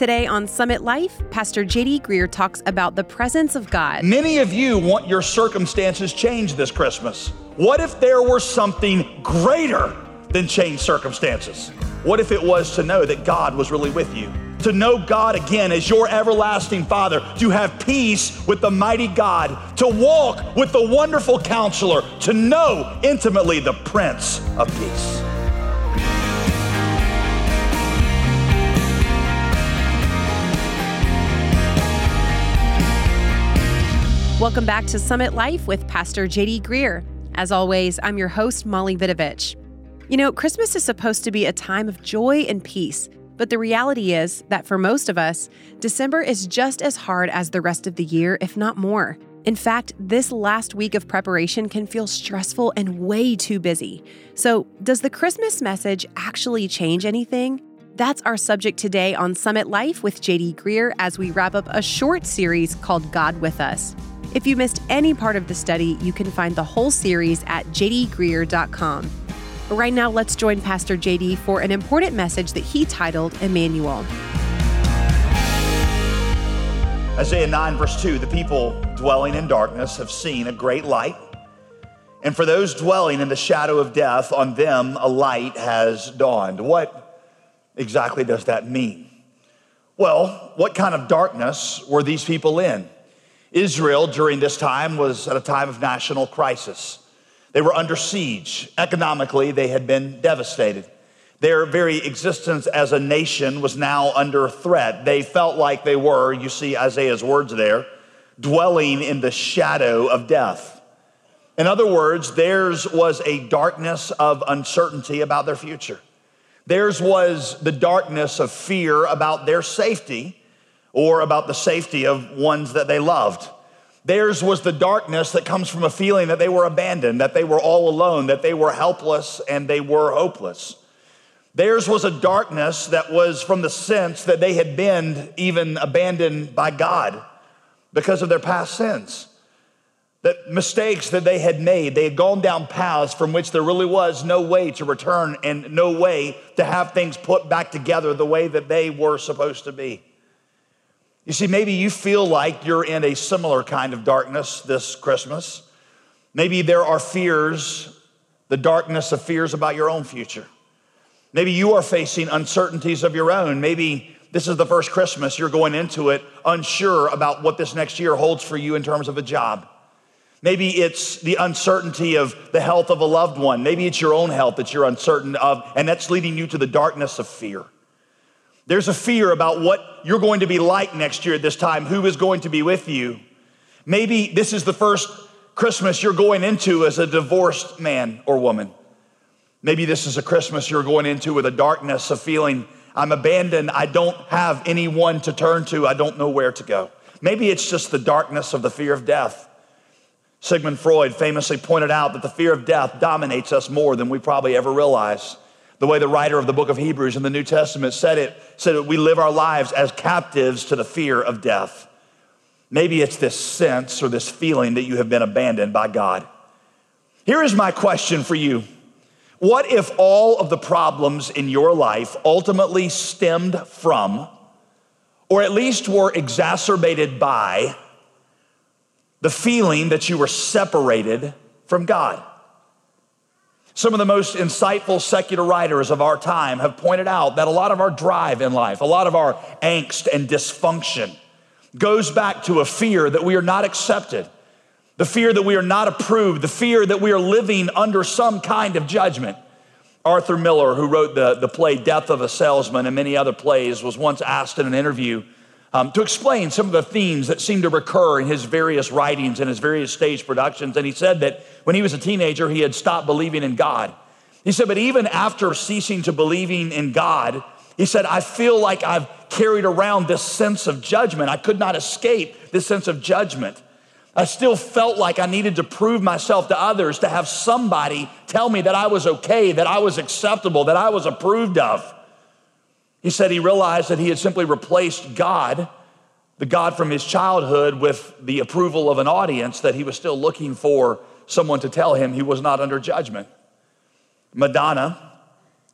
Today on Summit Life, Pastor JD Greear talks about the presence of God. Many of you want your circumstances changed this Christmas. What if there were something greater than changed circumstances? What if it was to know that God was really with you? To know God again as your everlasting Father, to have peace with the mighty God, to walk with the wonderful counselor, to know intimately the Prince of Peace. Welcome back to Summit Life with Pastor JD Greear. As always, I'm your host, Molly Vidovich. You know, Christmas is supposed to be a time of joy and peace, but the reality is that for most of us, December is just as hard as the rest of the year, if not more. In fact, this last week of preparation can feel stressful and way too busy. So, does the Christmas message actually change anything? That's our subject today on Summit Life with JD Greear as we wrap up a short series called God with Us. If you missed any part of the study, you can find the whole series at jdgreear.com. But right now, let's join Pastor JD for an important message that he titled Emmanuel. Isaiah 9, verse 2 the people dwelling in darkness have seen a great light. And for those dwelling in the shadow of death, on them a light has dawned. What exactly does that mean? Well, what kind of darkness were these people in? Israel during this time was at a time of national crisis. They were under siege. Economically, they had been devastated. Their very existence as a nation was now under threat. They felt like they were, you see Isaiah's words there, dwelling in the shadow of death. In other words, theirs was a darkness of uncertainty about their future. Theirs was the darkness of fear about their safety or about the safety of ones that they loved. Theirs was the darkness that comes from a feeling that they were abandoned, that they were all alone, that they were helpless and they were hopeless. Theirs was a darkness that was from the sense that they had been even abandoned by God because of their past sins. That mistakes that they had made, they had gone down paths from which there really was no way to return and no way to have things put back together the way that they were supposed to be. You see, maybe you feel like you're in a similar kind of darkness this Christmas. Maybe there are fears, the darkness of fears about your own future. Maybe you are facing uncertainties of your own. Maybe this is the first Christmas you're going into it unsure about what this next year holds for you in terms of a job. Maybe it's the uncertainty of the health of a loved one. Maybe it's your own health that you're uncertain of, and that's leading you to the darkness of fear. There's a fear about what you're going to be like next year at this time, who is going to be with you. Maybe this is the first Christmas you're going into as a divorced man or woman. Maybe this is a Christmas you're going into with a darkness of feeling I'm abandoned. I don't have anyone to turn to. I don't know where to go. Maybe it's just the darkness of the fear of death. Sigmund Freud famously pointed out that the fear of death dominates us more than we probably ever realize the way the writer of the book of Hebrews in the New Testament said it, said that we live our lives as captives to the fear of death. Maybe it's this sense or this feeling that you have been abandoned by God. Here is my question for you. What if all of the problems in your life ultimately stemmed from, or at least were exacerbated by, the feeling that you were separated from God? Some of the most insightful secular writers of our time have pointed out that a lot of our drive in life, a lot of our angst and dysfunction goes back to a fear that we are not accepted, the fear that we are not approved, the fear that we are living under some kind of judgment. Arthur Miller, who wrote the, the play Death of a Salesman and many other plays, was once asked in an interview um, to explain some of the themes that seem to recur in his various writings and his various stage productions. And he said that when he was a teenager, he had stopped believing in God. He said, but even after ceasing to believing in God, he said, I feel like I've carried around this sense of judgment. I could not escape this sense of judgment. I still felt like I needed to prove myself to others, to have somebody tell me that I was okay, that I was acceptable, that I was approved of. He said he realized that he had simply replaced God, the God from his childhood, with the approval of an audience, that he was still looking for someone to tell him he was not under judgment. Madonna,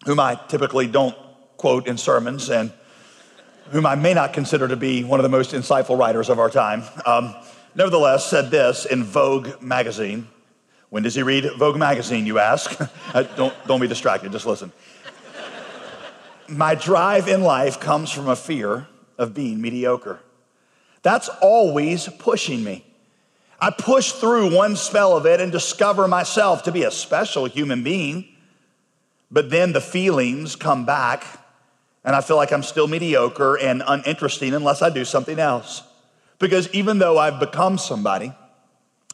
whom I typically don't quote in sermons, and whom I may not consider to be one of the most insightful writers of our time, um, nevertheless said this in Vogue magazine. When does he read Vogue magazine, you ask? Don't, don't be distracted, just listen. My drive in life comes from a fear of being mediocre. That's always pushing me. I push through one spell of it and discover myself to be a special human being. But then the feelings come back, and I feel like I'm still mediocre and uninteresting unless I do something else. Because even though I've become somebody,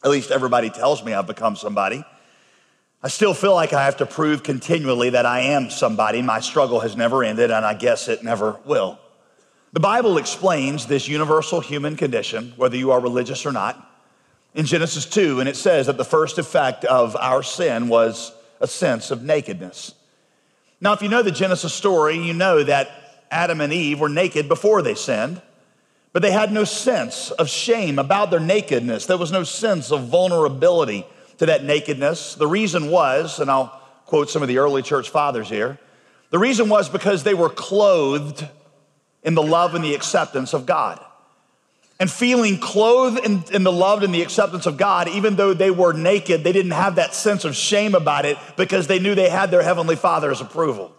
at least everybody tells me I've become somebody, I still feel like I have to prove continually that I am somebody. My struggle has never ended, and I guess it never will. The Bible explains this universal human condition, whether you are religious or not, in Genesis 2, and it says that the first effect of our sin was a sense of nakedness. Now, if you know the Genesis story, you know that Adam and Eve were naked before they sinned, but they had no sense of shame about their nakedness. There was no sense of vulnerability to that nakedness. The reason was, and I'll quote some of the early church fathers here, the reason was because they were clothed in the love and the acceptance of God. And feeling clothed in, in, the love and the acceptance of God, even though they were naked, they didn't have that sense of shame about it because they knew they had their Heavenly Father's approval.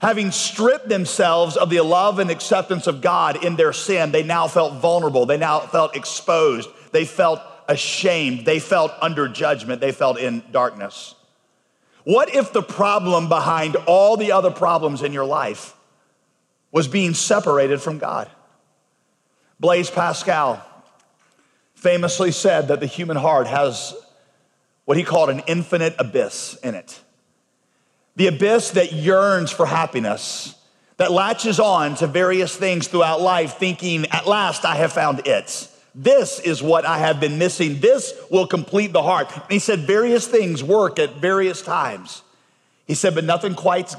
Having stripped themselves of the love and acceptance of God in their sin, they now felt vulnerable. They now felt exposed. They felt ashamed. They felt under judgment. They felt in darkness. What if the problem behind all the other problems in your life was being separated from God? Blaise Pascal famously said that the human heart has what he called an infinite abyss in it. The abyss that yearns for happiness, that latches on to various things throughout life, thinking, at last I have found it. This is what I have been missing. This will complete the heart. He said, various things work at various times. He said, but nothing quite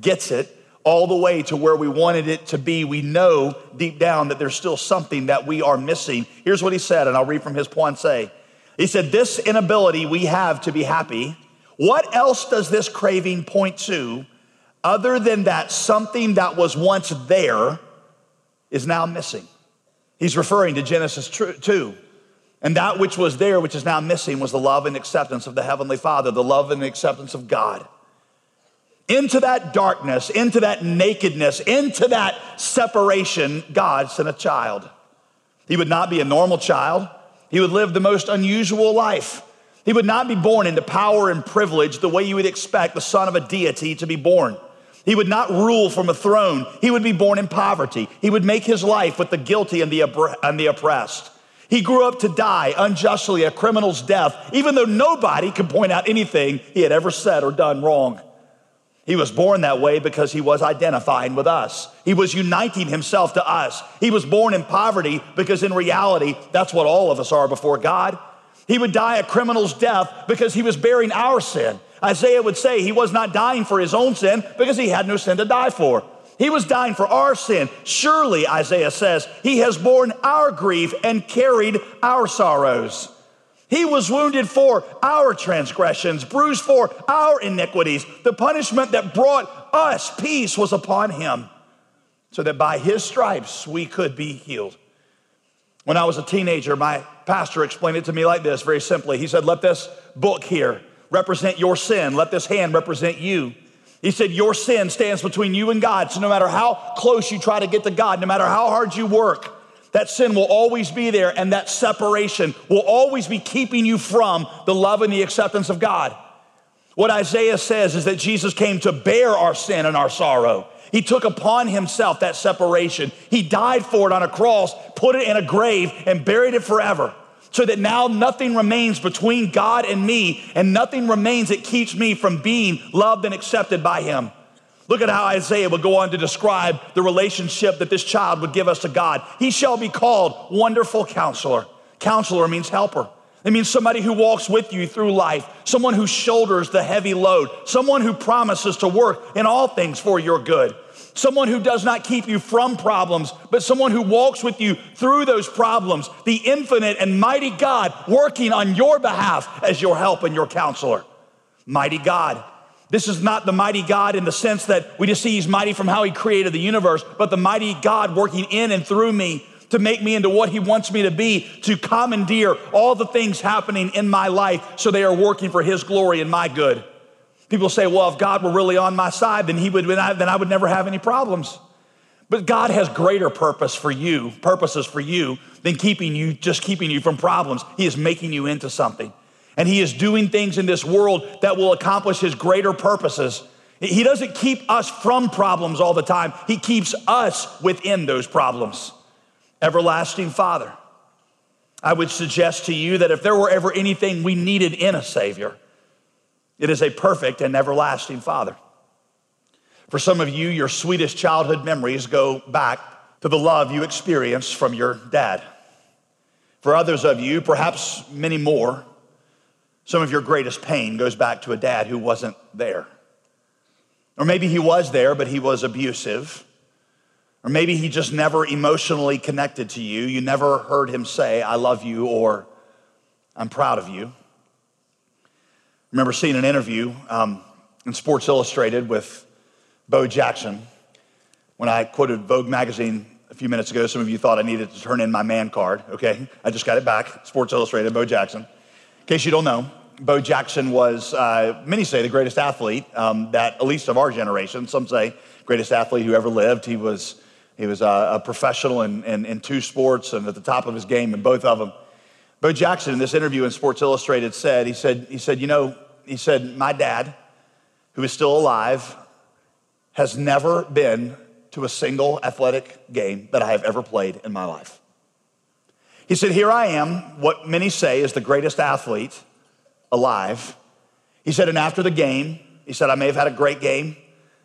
gets it all the way to where we wanted it to be, we know deep down that there's still something that we are missing. Here's what he said, and I'll read from his Pensées. He said, This inability we have to be happy, what else does this craving point to other than that something that was once there is now missing? He's referring to Genesis 2. And that which was there, which is now missing, was the love and acceptance of the Heavenly Father, the love and acceptance of God into that darkness, into that nakedness, into that separation, God sent a child. He would not be a normal child. He would live the most unusual life. He would not be born into power and privilege the way you would expect the son of a deity to be born. He would not rule from a throne. He would be born in poverty. He would make his life with the guilty and the, and the oppressed. He grew up to die unjustly a criminal's death, even though nobody could point out anything he had ever said or done wrong. He was born that way because he was identifying with us. He was uniting himself to us. He was born in poverty because in reality, that's what all of us are before God. He would die a criminal's death because he was bearing our sin. Isaiah would say he was not dying for his own sin because he had no sin to die for. He was dying for our sin. Surely, Isaiah says, he has borne our grief and carried our sorrows. He was wounded for our transgressions, bruised for our iniquities. The punishment that brought us peace was upon him, so that by his stripes we could be healed. When I was a teenager, my pastor explained it to me like this very simply. He said, Let this book here represent your sin, let this hand represent you. He said, Your sin stands between you and God. So no matter how close you try to get to God, no matter how hard you work, that sin will always be there, and that separation will always be keeping you from the love and the acceptance of God. What Isaiah says is that Jesus came to bear our sin and our sorrow. He took upon himself that separation. He died for it on a cross, put it in a grave, and buried it forever. So that now nothing remains between God and me, and nothing remains that keeps me from being loved and accepted by Him. Look at how Isaiah would go on to describe the relationship that this child would give us to God. He shall be called Wonderful Counselor. Counselor means helper. It means somebody who walks with you through life, someone who shoulders the heavy load, someone who promises to work in all things for your good, someone who does not keep you from problems, but someone who walks with you through those problems, the infinite and mighty God working on your behalf as your help and your counselor. Mighty God, This is not the mighty God in the sense that we just see he's mighty from how he created the universe, but the mighty God working in and through me to make me into what he wants me to be, to commandeer all the things happening in my life so they are working for his glory and my good. People say, well, if God were really on my side, then he would then I would never have any problems. But God has greater purpose for you, purposes for you, than keeping you, just keeping you from problems. He is making you into something. And He is doing things in this world that will accomplish His greater purposes. He doesn't keep us from problems all the time, He keeps us within those problems. Everlasting Father. I would suggest to you that if there were ever anything we needed in a Savior, it is a perfect and everlasting Father. For some of you, your sweetest childhood memories go back to the love you experienced from your dad. For others of you, perhaps many more, some of your greatest pain goes back to a dad who wasn't there. Or maybe he was there, but he was abusive. Or maybe he just never emotionally connected to you. You never heard him say, I love you, or I'm proud of you. Remember seeing an interview um, in Sports Illustrated with Bo Jackson. When I quoted Vogue magazine a few minutes ago, some of you thought I needed to turn in my man card, okay? I just got it back. Sports Illustrated, Bo Jackson. In case you don't know, Bo Jackson was, uh, many say, the greatest athlete um, that, at least of our generation, some say greatest athlete who ever lived. He was, he was a, a professional in, in, in two sports and at the top of his game in both of them. Bo Jackson, in this interview in Sports Illustrated, said, he said, he said, you know, he said, my dad, who is still alive, has never been to a single athletic game that I have ever played in my life. He said, Here I am, what many say is the greatest athlete alive. He said, And after the game, he said, I may have had a great game,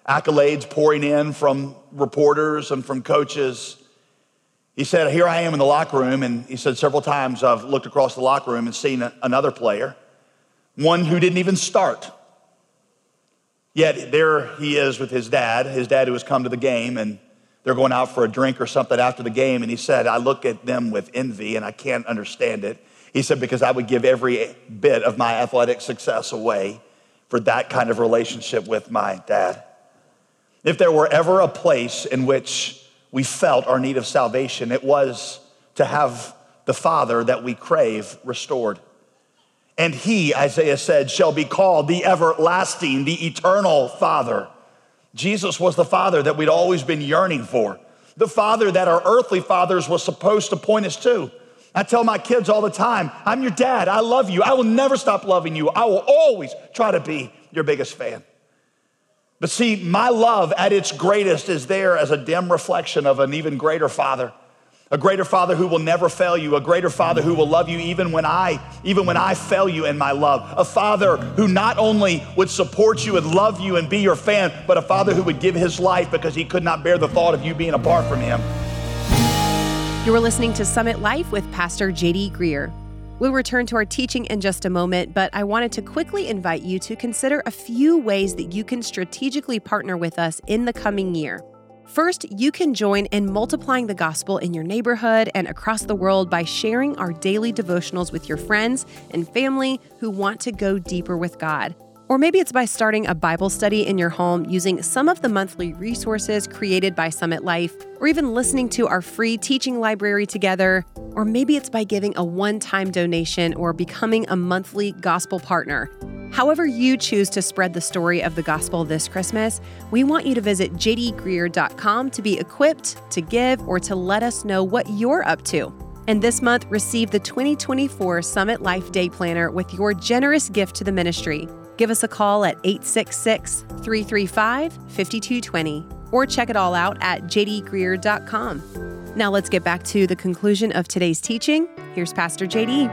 accolades pouring in from reporters and from coaches. He said, Here I am in the locker room. And he said, Several times I've looked across the locker room and seen another player, one who didn't even start. Yet there he is with his dad, his dad who has come to the game, and they're going out for a drink or something after the game. And he said, I look at them with envy and I can't understand it. He said, because I would give every bit of my athletic success away for that kind of relationship with my dad. If there were ever a place in which we felt our need of salvation, it was to have the Father that we crave restored. And he, Isaiah said, shall be called the everlasting, the eternal Father. Jesus was the Father that we'd always been yearning for, the Father that our earthly fathers was supposed to point us to. I tell my kids all the time, I'm your dad. I love you. I will never stop loving you. I will always try to be your biggest fan. But see, my love at its greatest is there as a dim reflection of an even greater Father a greater father who will never fail you, a greater father who will love you even when I even when I fail you in my love. A father who not only would support you and love you and be your fan, but a father who would give his life because he could not bear the thought of you being apart from him. You are listening to Summit Life with Pastor JD Greear. We'll return to our teaching in just a moment, but I wanted to quickly invite you to consider a few ways that you can strategically partner with us in the coming year. First, you can join in multiplying the gospel in your neighborhood and across the world by sharing our daily devotionals with your friends and family who want to go deeper with God. Or maybe it's by starting a Bible study in your home using some of the monthly resources created by Summit Life, or even listening to our free teaching library together. Or maybe it's by giving a one time donation or becoming a monthly gospel partner. However, you choose to spread the story of the gospel this Christmas, we want you to visit jdgreear.com to be equipped to give or to let us know what you're up to. And this month, receive the 2024 Summit Life Day Planner with your generous gift to the ministry. Give us a call at 866 335 5220 or check it all out at jdgreear.com. Now let's get back to the conclusion of today's teaching. Here's Pastor JD.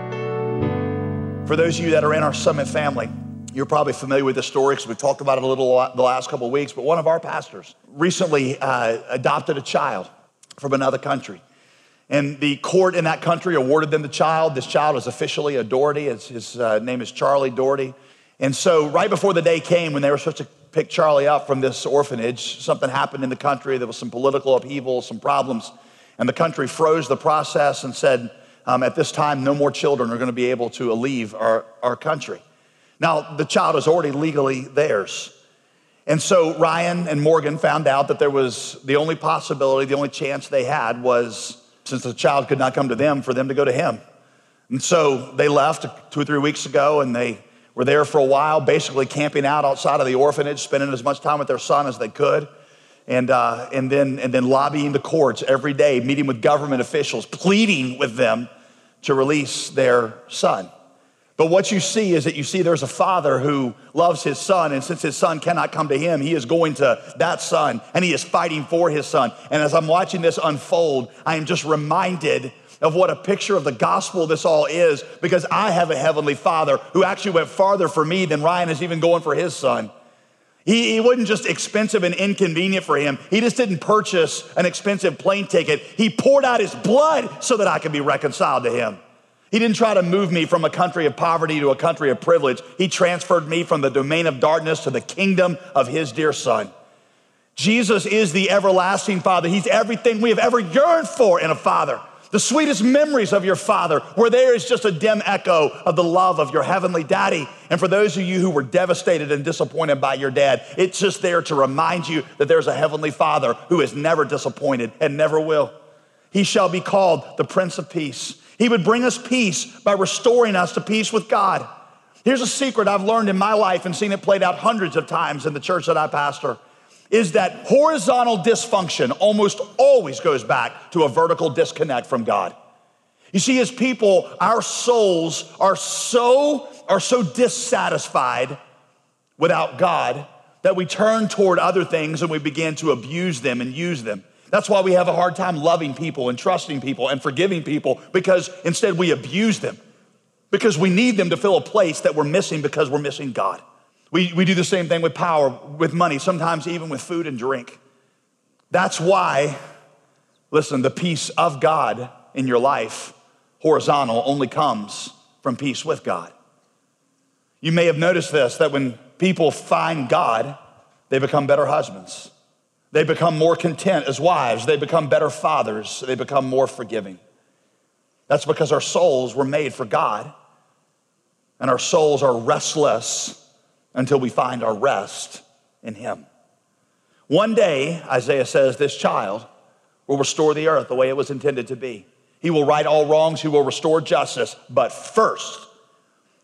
For those of you that are in our Summit family, you're probably familiar with the story because we've talked about it a little the last couple of weeks, but one of our pastors recently uh, adopted a child from another country. And the court in that country awarded them the child. This child is officially a Doherty. His, his uh, name is Charlie Doherty. And so, right before the day came when they were supposed to pick Charlie up from this orphanage, something happened in the country. There was some political upheaval, some problems. And the country froze the process and said, um, at this time, no more children are going to be able to leave our, our country. Now, the child is already legally theirs. And so Ryan and Morgan found out that there was the only possibility, the only chance they had was since the child could not come to them, for them to go to him. And so they left two or three weeks ago and they were there for a while, basically camping out outside of the orphanage, spending as much time with their son as they could. And, uh, and, then, and then lobbying the courts every day, meeting with government officials, pleading with them to release their son. But what you see is that you see there's a father who loves his son, and since his son cannot come to him, he is going to that son and he is fighting for his son. And as I'm watching this unfold, I am just reminded of what a picture of the gospel this all is because I have a heavenly father who actually went farther for me than Ryan is even going for his son. He, he wasn't just expensive and inconvenient for him. He just didn't purchase an expensive plane ticket. He poured out his blood so that I could be reconciled to him. He didn't try to move me from a country of poverty to a country of privilege. He transferred me from the domain of darkness to the kingdom of his dear son. Jesus is the everlasting Father. He's everything we have ever yearned for in a father. The sweetest memories of your father, where there is just a dim echo of the love of your heavenly daddy. And for those of you who were devastated and disappointed by your dad, it's just there to remind you that there's a heavenly father who is never disappointed and never will. He shall be called the Prince of Peace. He would bring us peace by restoring us to peace with God. Here's a secret I've learned in my life and seen it played out hundreds of times in the church that I pastor is that horizontal dysfunction almost always goes back to a vertical disconnect from God. You see, as people, our souls are so, are so dissatisfied without God that we turn toward other things and we begin to abuse them and use them. That's why we have a hard time loving people and trusting people and forgiving people because instead we abuse them because we need them to fill a place that we're missing because we're missing God. We, we do the same thing with power, with money, sometimes even with food and drink. That's why, listen, the peace of God in your life, horizontal, only comes from peace with God. You may have noticed this that when people find God, they become better husbands. They become more content as wives. They become better fathers. They become more forgiving. That's because our souls were made for God, and our souls are restless until we find our rest in Him. One day, Isaiah says, this child will restore the earth the way it was intended to be. He will right all wrongs, He will restore justice, but first,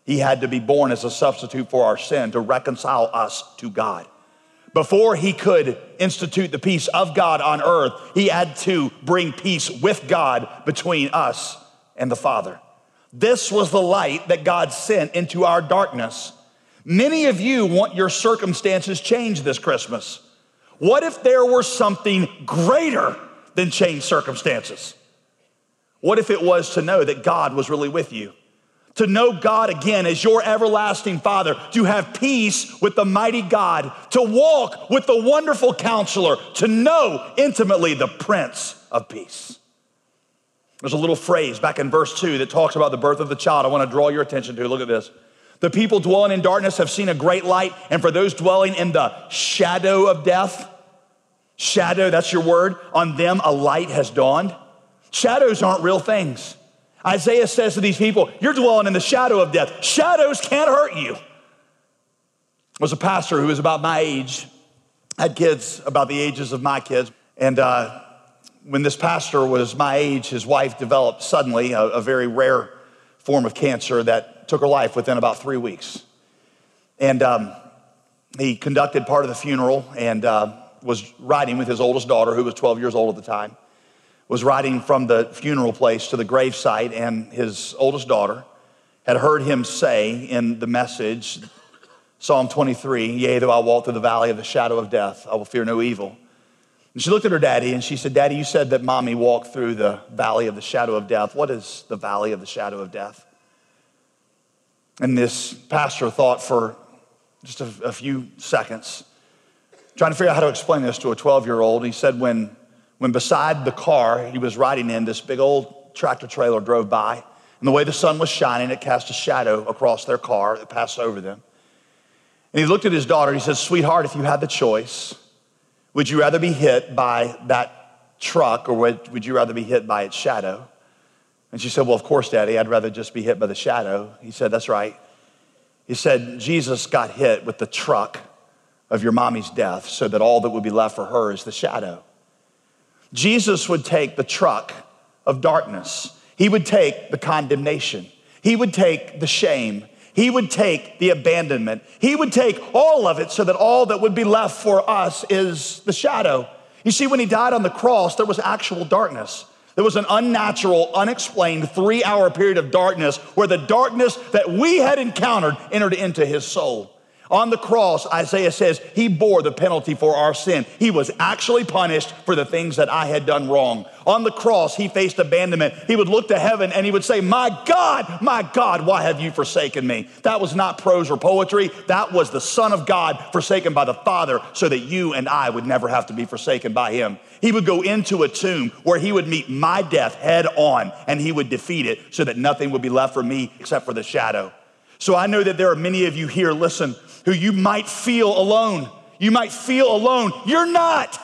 He had to be born as a substitute for our sin to reconcile us to God. Before he could institute the peace of God on earth, he had to bring peace with God between us and the Father. This was the light that God sent into our darkness. Many of you want your circumstances changed this Christmas. What if there were something greater than changed circumstances? What if it was to know that God was really with you? To know God again as your everlasting Father, to have peace with the mighty God, to walk with the wonderful counselor, to know intimately the Prince of Peace. There's a little phrase back in verse 2 that talks about the birth of the child. I want to draw your attention to. Look at this. The people dwelling in darkness have seen a great light, and for those dwelling in the shadow of death, shadow, that's your word, on them a light has dawned. Shadows aren't real things. Isaiah says to these people, You're dwelling in the shadow of death. Shadows can't hurt you. I was a pastor who was about my age, had kids about the ages of my kids. And uh, when this pastor was my age, his wife developed suddenly a, a very rare form of cancer that took her life within about three weeks. And um, he conducted part of the funeral and uh, was riding with his oldest daughter, who was 12 years old at the time was riding from the funeral place to the gravesite, and his oldest daughter had heard him say in the message, Psalm 23, Yea, though I walk through the valley of the shadow of death, I will fear no evil. And she looked at her daddy and she said, Daddy, you said that mommy walked through the valley of the shadow of death. What is the valley of the shadow of death? And this pastor thought for just a, a few seconds, trying to figure out how to explain this to a 12 year old. He said, When when beside the car he was riding in, this big old tractor trailer drove by. And the way the sun was shining, it cast a shadow across their car that passed over them. And he looked at his daughter. and He said, Sweetheart, if you had the choice, would you rather be hit by that truck or would, would you rather be hit by its shadow? And she said, Well, of course, Daddy, I'd rather just be hit by the shadow. He said, That's right. He said, Jesus got hit with the truck of your mommy's death so that all that would be left for her is the shadow. Jesus would take the truck of darkness, he would take the condemnation, he would take the shame, he would take the abandonment, he would take all of it so that all that would be left for us is the shadow. You see, when he died on the cross, there was actual darkness. There was an unnatural, unexplained three hour period of darkness where the darkness that we had encountered entered into his soul. On the cross, Isaiah says he bore the penalty for our sin. He was actually punished for the things that I had done wrong. On the cross, he faced abandonment. He would look to heaven and he would say, My God, my God, why have you forsaken me? That was not prose or poetry. That was the Son of God forsaken by the Father so that you and I would never have to be forsaken by him. He would go into a tomb where he would meet my death head on and he would defeat it so that nothing would be left for me except for the shadow. So I know that there are many of you here, listen, who you might feel alone. You might feel alone. You're not.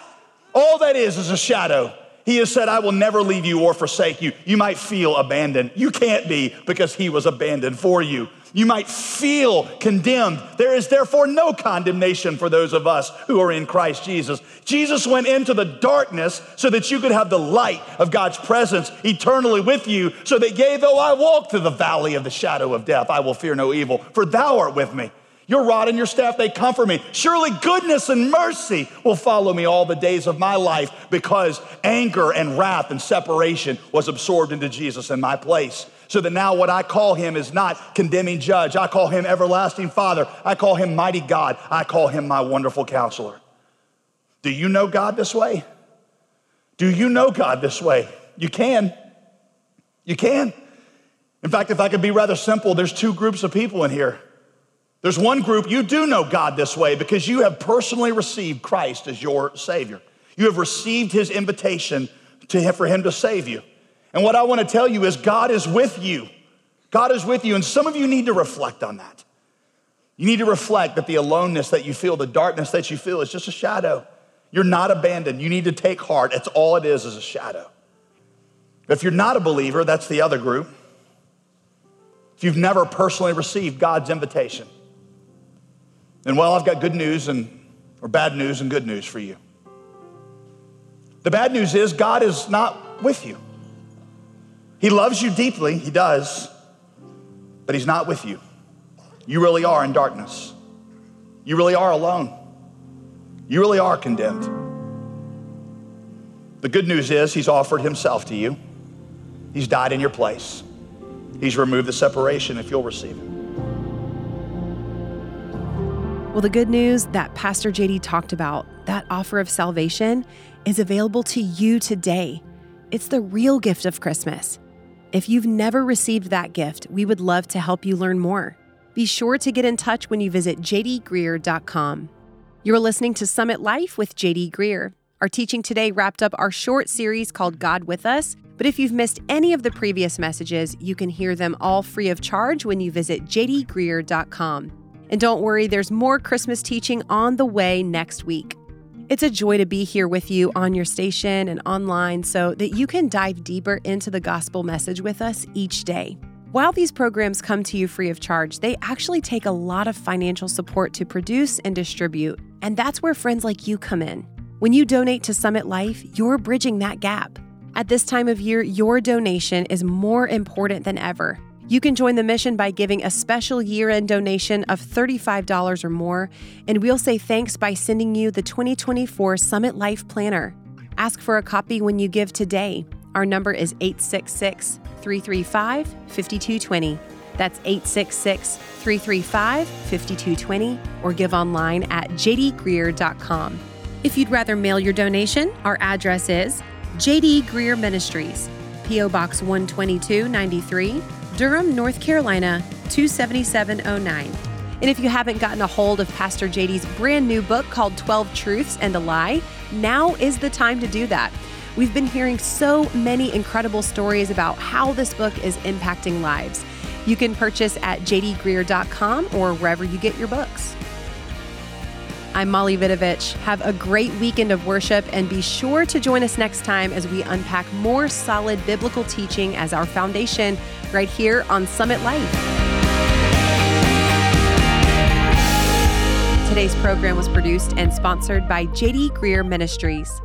All that is is a shadow. He has said, I will never leave you or forsake you. You might feel abandoned. You can't be because he was abandoned for you. You might feel condemned. There is therefore no condemnation for those of us who are in Christ Jesus. Jesus went into the darkness so that you could have the light of God's presence eternally with you, so that, yea, though I walk through the valley of the shadow of death, I will fear no evil, for thou art with me. Your rod and your staff, they comfort me. Surely goodness and mercy will follow me all the days of my life because anger and wrath and separation was absorbed into Jesus in my place. So that now what I call him is not condemning judge. I call him everlasting father. I call him mighty God. I call him my wonderful counselor. Do you know God this way? Do you know God this way? You can. You can. In fact, if I could be rather simple, there's two groups of people in here. There's one group you do know God this way because you have personally received Christ as your Savior. You have received His invitation to for Him to save you. And what I want to tell you is God is with you. God is with you. And some of you need to reflect on that. You need to reflect that the aloneness that you feel, the darkness that you feel, is just a shadow. You're not abandoned. You need to take heart. That's all it is, is a shadow. If you're not a believer, that's the other group. If you've never personally received God's invitation, and well, I've got good news and or bad news and good news for you. The bad news is God is not with you. He loves you deeply, he does, but he's not with you. You really are in darkness. You really are alone. You really are condemned. The good news is he's offered himself to you. He's died in your place. He's removed the separation if you'll receive it. Well, the good news that Pastor JD talked about, that offer of salvation, is available to you today. It's the real gift of Christmas. If you've never received that gift, we would love to help you learn more. Be sure to get in touch when you visit jdgreear.com. You're listening to Summit Life with JD Greear. Our teaching today wrapped up our short series called God with Us, but if you've missed any of the previous messages, you can hear them all free of charge when you visit jdgreear.com. And don't worry, there's more Christmas teaching on the way next week. It's a joy to be here with you on your station and online so that you can dive deeper into the gospel message with us each day. While these programs come to you free of charge, they actually take a lot of financial support to produce and distribute, and that's where friends like you come in. When you donate to Summit Life, you're bridging that gap. At this time of year, your donation is more important than ever. You can join the mission by giving a special year end donation of $35 or more, and we'll say thanks by sending you the 2024 Summit Life Planner. Ask for a copy when you give today. Our number is 866 335 5220. That's 866 335 5220, or give online at jdgreear.com. If you'd rather mail your donation, our address is JD Greear Ministries, P.O. Box 12293. Durham, North Carolina 27709. And if you haven't gotten a hold of Pastor JD's brand new book called 12 Truths and a Lie, now is the time to do that. We've been hearing so many incredible stories about how this book is impacting lives. You can purchase at jdgreear.com or wherever you get your books. I'm Molly Vidovich. Have a great weekend of worship and be sure to join us next time as we unpack more solid biblical teaching as our foundation right here on Summit Life. Today's program was produced and sponsored by JD Greear Ministries.